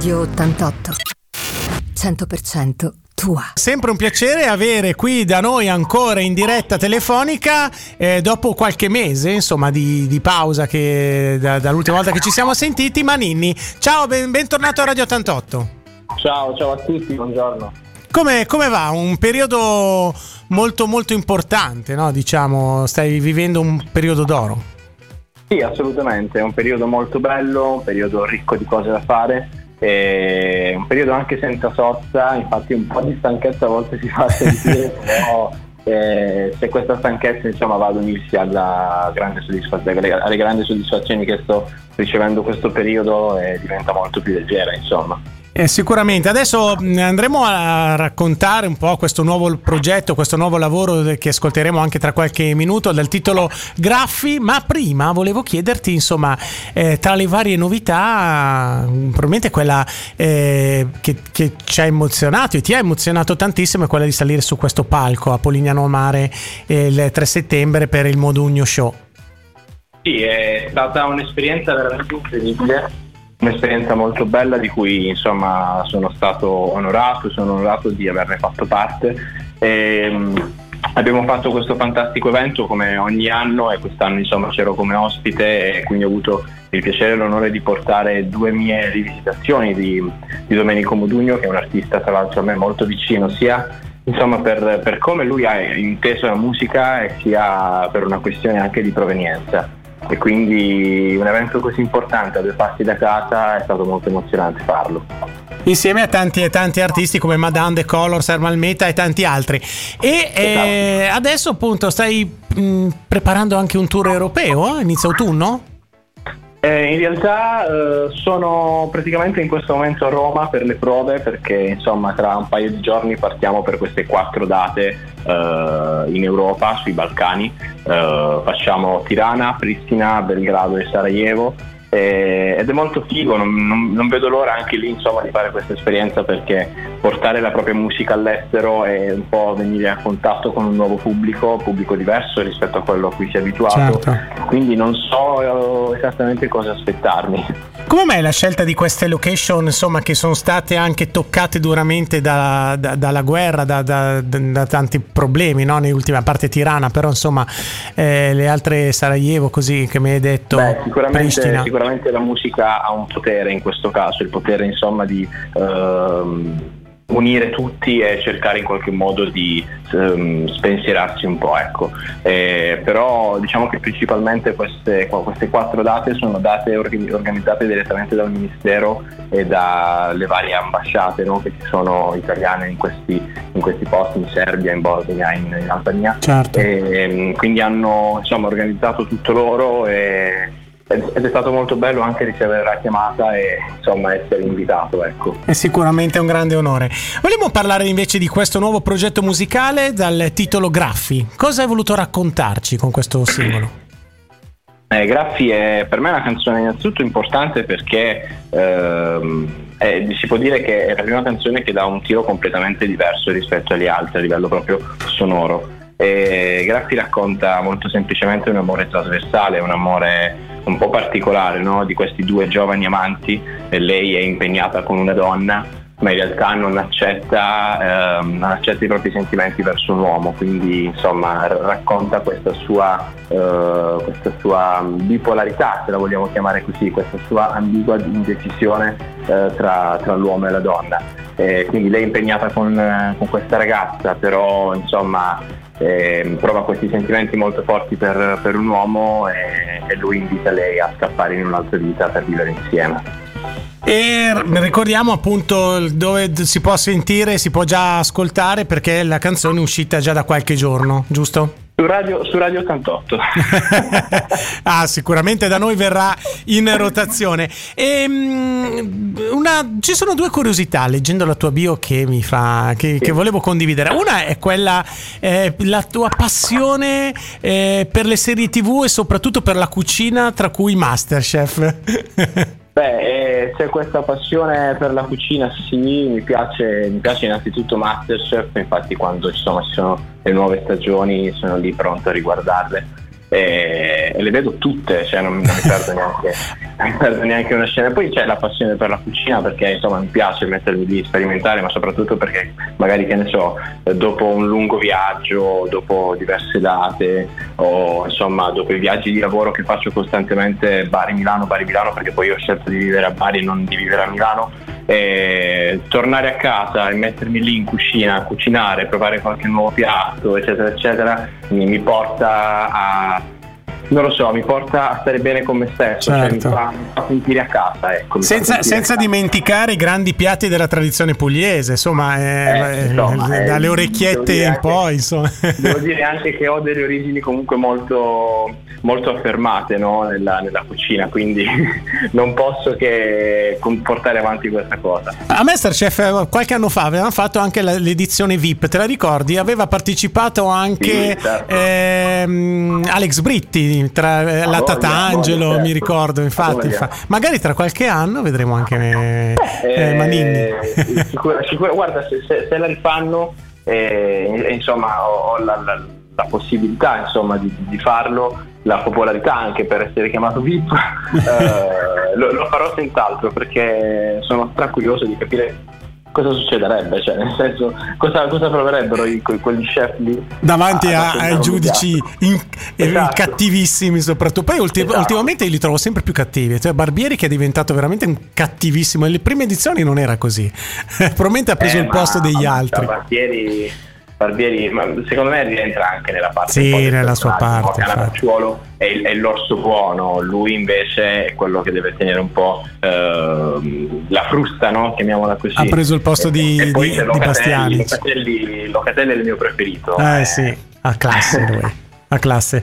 Radio 88. 100% tua. Sempre un piacere avere qui da noi ancora in diretta telefonica eh, dopo qualche mese insomma di, di pausa che, da, dall'ultima volta che ci siamo sentiti. Maninni, ciao, ben, bentornato a Radio 88. Ciao, ciao a tutti, buongiorno. Come, come va? Un periodo molto molto importante, no? diciamo, stai vivendo un periodo d'oro. Sì, assolutamente, è un periodo molto bello, un periodo ricco di cose da fare è un periodo anche senza sosta, infatti un po' di stanchezza a volte si fa sentire, però eh, se questa stanchezza insomma, va ad unirsi alla grande alle grandi soddisfazioni che sto ricevendo questo periodo eh, diventa molto più leggera insomma. Eh, sicuramente. Adesso mm, andremo a raccontare un po' questo nuovo progetto, questo nuovo lavoro che ascolteremo anche tra qualche minuto dal titolo Graffi, ma prima volevo chiederti, insomma, eh, tra le varie novità, mm, probabilmente quella eh, che, che, ci ha emozionato e ti ha emozionato tantissimo è quella di salire su questo palco a Polignano Mare eh, il 3 settembre per il Modugno Show. Sì, è stata un'esperienza veramente incredibile un'esperienza molto bella di cui insomma sono stato onorato, sono onorato di averne fatto parte. E, um, abbiamo fatto questo fantastico evento come ogni anno e quest'anno insomma c'ero come ospite e quindi ho avuto il piacere e l'onore di portare due mie rivisitazioni di, di Domenico Modugno che è un artista tra l'altro a me molto vicino sia insomma per, per come lui ha inteso la musica e sia per una questione anche di provenienza e quindi un evento così importante a due passi da casa è stato molto emozionante farlo. Insieme a tanti e tanti artisti come Madame The Colors, Hermal Meta e tanti altri. E eh, esatto. adesso appunto stai mh, preparando anche un tour europeo, eh? inizio autunno? Eh, in realtà eh, sono praticamente in questo momento a Roma per le prove perché insomma tra un paio di giorni partiamo per queste quattro date eh, in Europa, sui Balcani. Eh, facciamo Tirana, Pristina, Belgrado e Sarajevo eh, ed è molto figo, non, non, non, vedo l'ora anche lì insomma, di fare questa esperienza perché portare la propria musica all'estero è un po' venire a contatto con un nuovo pubblico, pubblico diverso rispetto a quello a cui si è abituato, certo. quindi non so esattamente cosa aspettarmi. Come mai la scelta di queste location insomma, che sono state anche toccate duramente da, da, dalla guerra, da, da, tanti problemi, no? ultimi, a parte Tirana, però insomma eh, le altre Sarajevo così che mi hai detto. Beh, sicuramente, sicuramente, la musica ha un potere in questo caso, il potere insomma di... Uh, unire tutti e cercare in qualche modo di um, spensierarsi un po'. Ecco. Eh, però diciamo che principalmente queste, queste, quattro date sono date organizzate direttamente dal Ministero e dalle varie ambasciate no, che ci sono italiane in questi, in questi, posti, in Serbia, in Bosnia, in, in Albania. Certo. E, quindi hanno insomma, organizzato tutto loro e ed è stato molto bello anche ricevere la chiamata e insomma essere invitato ecco. è sicuramente un grande onore vogliamo parlare invece di questo nuovo progetto musicale dal titolo Graffi cosa hai voluto raccontarci con questo singolo? Eh, Graffi è per me una canzone innanzitutto importante perché ehm, è, si può dire che è la prima canzone che dà un tiro completamente diverso rispetto agli altri a livello proprio sonoro e Graffi racconta molto semplicemente un amore trasversale, un amore un po' particolare no? di questi due giovani amanti e lei è impegnata con una donna ma in realtà non accetta, ehm, non accetta i propri sentimenti verso un uomo, quindi insomma racconta questa sua, eh, questa sua, bipolarità, se la vogliamo chiamare così, questa sua ambigua indecisione eh, tra, tra, l'uomo e la donna. E quindi lei è impegnata con, con questa ragazza, però insomma eh, prova questi sentimenti molto forti per, per un uomo e, e lui invita lei a scappare in un'altra vita per vivere insieme. E ricordiamo appunto dove si può sentire, si può già ascoltare perché la canzone è uscita già da qualche giorno, giusto? Su Radio, su Radio 88. ah, sicuramente da noi verrà in rotazione. E, ehm, una, ci sono due curiosità leggendo la tua bio che mi fa che, che volevo condividere. Una è quella eh, la tua passione eh, per le serie TV e soprattutto per la cucina, tra cui Masterchef. Beh, eh, c'è questa passione per la cucina, sì, mi piace, mi piace innanzitutto Masterchef, infatti quando insomma, ci sono le nuove stagioni sono lì pronto a riguardarle e, e le vedo tutte, cioè non, non mi perdo neanche mi perdo neanche una scena. Poi c'è la passione per la cucina perché insomma mi piace mettermi lì, sperimentare, ma soprattutto perché magari che ne so, dopo un lungo viaggio, dopo diverse date o insomma dopo i viaggi di lavoro che faccio costantemente Bari Milano, Bari Milano, perché poi ho scelto di vivere a Bari e non di vivere a Milano, e tornare a casa e mettermi lì in cucina a cucinare, provare qualche nuovo piatto, eccetera, eccetera, mi, mi porta a non lo so, mi porta a stare bene con me stesso, certo. cioè mi, certo. fa, mi, fa, sentire a casa. Ecco, senza, senza dimenticare i grandi piatti della tradizione pugliese, insomma, eh, eh, insomma eh, dalle orecchiette in poi. Insomma. Devo dire anche che ho delle origini comunque molto, molto affermate no? nella, nella, cucina, quindi non posso che portare avanti questa cosa. A Masterchef qualche anno fa avevano fatto anche l'edizione VIP, te la ricordi? Aveva partecipato anche sì, certo. ehm, Alex Britti tra eh, la Tatangelo, certo. mi ricordo, infatti. Fa. Magari tra qualche anno vedremo anche eh, eh, Manini. Sicura, sicura, guarda, se, se, se, la rifanno, eh, insomma, ho, ho la, la, la, possibilità insomma, di, di, farlo, la popolarità anche per essere chiamato VIP, eh, lo, lo farò senz'altro perché sono stra curioso di capire cosa succederebbe? Cioè, nel senso, cosa, cosa proverebbero i, quegli chef lì? Davanti a, ai giudici in, esatto. cattivissimi, soprattutto. Poi ultim- esatto. ultimamente li trovo sempre più cattivi. Cioè, Barbieri che è diventato veramente un cattivissimo. Nelle prime edizioni non era così. Probabilmente ha preso eh, il posto degli altri. Barbieri Barbieri, ma secondo me rientra anche nella parte sì, nella sua parte. Canavacciuolo è, è l'orso buono, lui invece è quello che deve tenere un po' eh, la frusta, no? chiamiamola così. Ha preso il posto di, e, e poi di, di Bastiani. Locatelli, Locatelli è il mio preferito. Eh, eh. sì, a classe lui. A classe.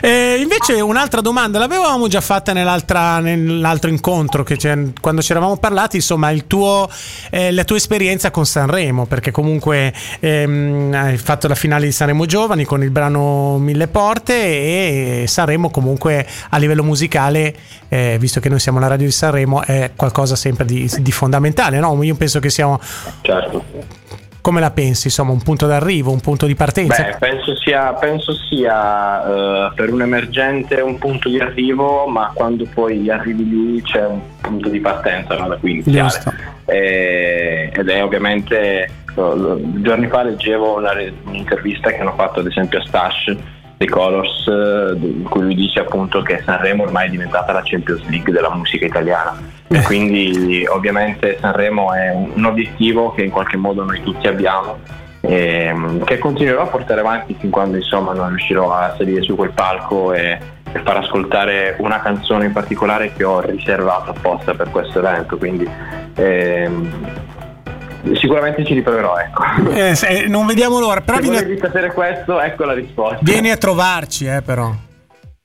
Eh, invece un'altra domanda, l'avevamo già fatta nell'altro incontro, quando ci eravamo parlati, insomma, tuo, eh, la tua esperienza con Sanremo, perché comunque ehm, hai fatto la finale di Sanremo Giovani con il brano Mille Porte e Sanremo comunque a livello musicale, eh, visto che noi siamo la radio di Sanremo, è qualcosa sempre di, di fondamentale, no? Io penso che siamo... Certo come la pensi? Insomma, un punto d'arrivo, un punto di partenza? Beh, penso sia, penso sia uh, per un emergente un punto di arrivo, ma quando poi arrivi lì c'è un punto di partenza no? da cui iniziare. E, ed è ovviamente, giorni fa leggevo una, un'intervista che hanno fatto ad esempio a Stash dei Colors eh, in cui lui dice appunto che Sanremo ormai è diventata la Champions League della musica italiana. E quindi ovviamente Sanremo è un obiettivo che in qualche modo noi tutti abbiamo e che continuerò a portare avanti fin quando insomma non riuscirò a salire su quel palco e, e far ascoltare una canzone in particolare che ho riservato apposta per questo evento. Quindi ehm, Sicuramente ci riproverò, ecco. Eh, se, non vediamo l'ora. Però Se vieni... sapere questo, ecco la risposta. Vieni a trovarci, eh, però.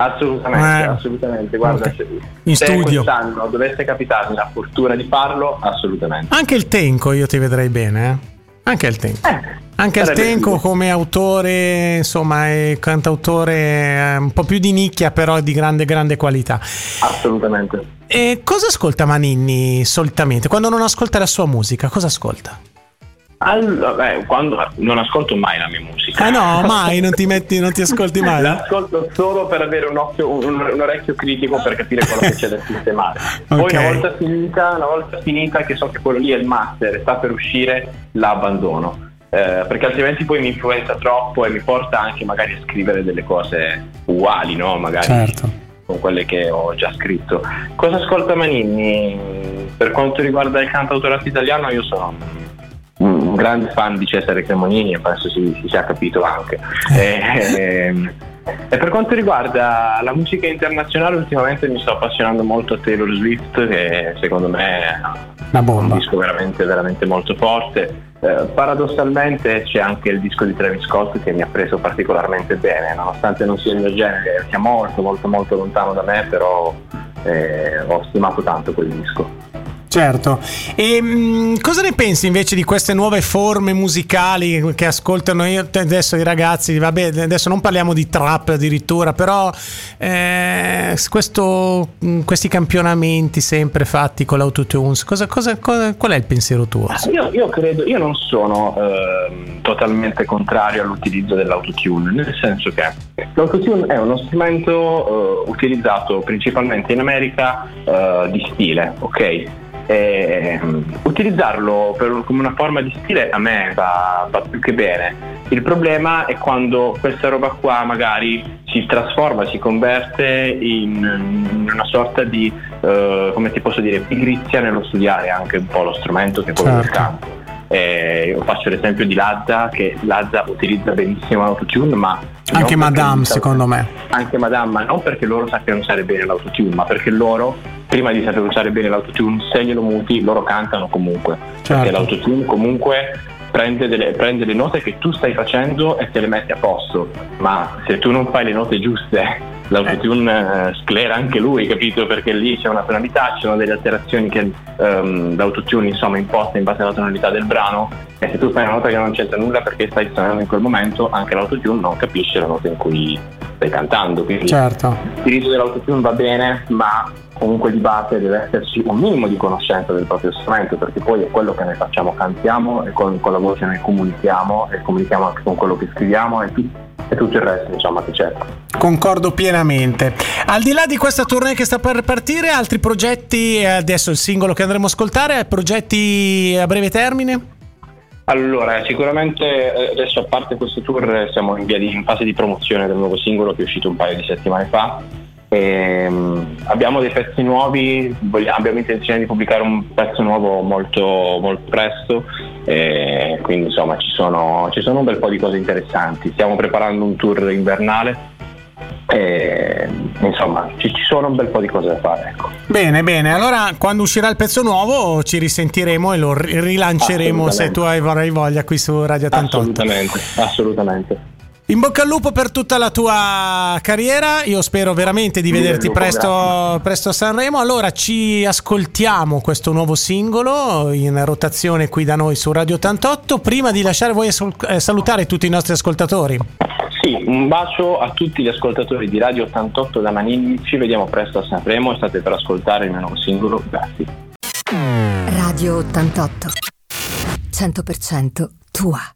Assolutamente, eh. assolutamente. Guarda, okay. se, in se studio. quest'anno dovesse capitarmi la fortuna di farlo, assolutamente. Anche il Tenco io ti vedrei bene, eh? Anche il Tenco. Eh. Anche il Tenco come autore, insomma, è cantautore eh, un po' più di nicchia, però di grande, grande qualità. Assolutamente. E cosa ascolta Maninni solitamente? Quando non ascolta la sua musica, cosa ascolta? Allora, beh, quando, non ascolto mai la mia musica. Ah no, mai, non ti, metti, non ti ascolti mai? L'ascolto solo per avere un, occhio, un, un orecchio critico per capire quello che c'è da sistemare. Poi okay. una volta finita, una volta finita che so che quello lì è il master e sta per uscire, l'abbandono. Eh, perché altrimenti poi mi influenza troppo e mi porta anche magari a scrivere delle cose uguali, no? Magari certo con quelle che ho già scritto. Cosa ascolta Manini? Per quanto riguarda il cantautorato italiano, io sono un grande fan di Cesare Cremonini e penso si, si sia capito anche. E, e, ehm, e, per quanto riguarda la musica internazionale, ultimamente mi sto appassionando molto a Taylor Swift, che secondo me è un disco veramente, veramente molto forte. Eh, paradossalmente c'è anche il disco di Travis Scott che mi ha preso particolarmente bene, nonostante non sia il mio genere, sia molto molto molto lontano da me, però eh, ho stimato tanto quel disco. Certo, e mh, mm, cosa ne pensi invece di queste nuove forme musicali che ascoltano io, adesso i ragazzi? Vabbè, adesso non parliamo di trap addirittura, però eh, questo, mm, questi campionamenti sempre fatti con l'autotunes, cosa, cosa, cosa, qual è il pensiero tuo? Io, io credo, io non sono eh, totalmente contrario all'utilizzo dell'autotune, nel senso che l'autotune è uno strumento eh, utilizzato principalmente in America eh, di stile, ok? Eh, utilizzarlo per, come una forma di stile a me va, va, più che bene. Il problema è quando questa roba qua magari si trasforma, si converte in, una sorta di, uh, come ti posso dire, pigrizia nello studiare anche un po' lo strumento che è quello certo. del canto. Eh, io faccio l'esempio di Lazza, che Lazza utilizza benissimo l'autotune, ma... Anche Madame, secondo me. Anche Madame, ma non perché loro sappiano usare bene l'autotune, ma perché loro prima di saper usare bene l'autotune, se glielo muti, loro cantano comunque. Certo. Perché l'autotune comunque prende, delle, prende le note che tu stai facendo e te le mette a posto. Ma se tu non fai le note giuste l'autotune eh, sclera anche lui, capito? Perché lì c'è una tonalità, ci sono delle alterazioni che um, l'autotune insomma imposta in base alla tonalità del brano e se tu fai una nota che non c'entra nulla perché stai suonando in quel momento, anche l'autotune non capisce la nota in cui stai cantando. Quindi certo. l'utilizzo dell'autotune va bene, ma comunque di base deve esserci un minimo di conoscenza del proprio strumento perché poi è quello che noi facciamo, cantiamo e con, con la voce noi comunichiamo e comunichiamo anche con quello che scriviamo e, tu, e tutto il resto insomma che c'è. Concordo pienamente. Al di là di questa tournée che sta per partire, altri progetti, adesso il singolo che andremo a ascoltare, progetti a breve termine? Allora, sicuramente eh, adesso a parte questo tour siamo in, di, in fase di promozione del nuovo singolo che è uscito un paio di settimane fa e, um, abbiamo dei pezzi nuovi, vogliamo, abbiamo intenzione di pubblicare un pezzo nuovo molto, molto presto, quindi insomma ci sono, ci sono un bel po' di cose interessanti. Stiamo preparando un tour invernale e, insomma ci, ci, sono un bel po' di cose da fare ecco. bene bene allora quando uscirà il pezzo nuovo ci risentiremo e lo rilanceremo se tu avrai voglia qui su Radio 88 assolutamente assolutamente in bocca al lupo per tutta la tua carriera, io spero veramente di vederti presto, presto, a Sanremo. Allora ci ascoltiamo questo nuovo singolo in rotazione qui da noi su Radio 88. Prima di lasciare voi eh, salutare tutti i nostri ascoltatori. Sì, un bacio a tutti gli ascoltatori di Radio 88 da Manini, ci vediamo presto a Sanremo, state per ascoltare il mio nuovo singolo, grazie. Radio 88, 100% tua.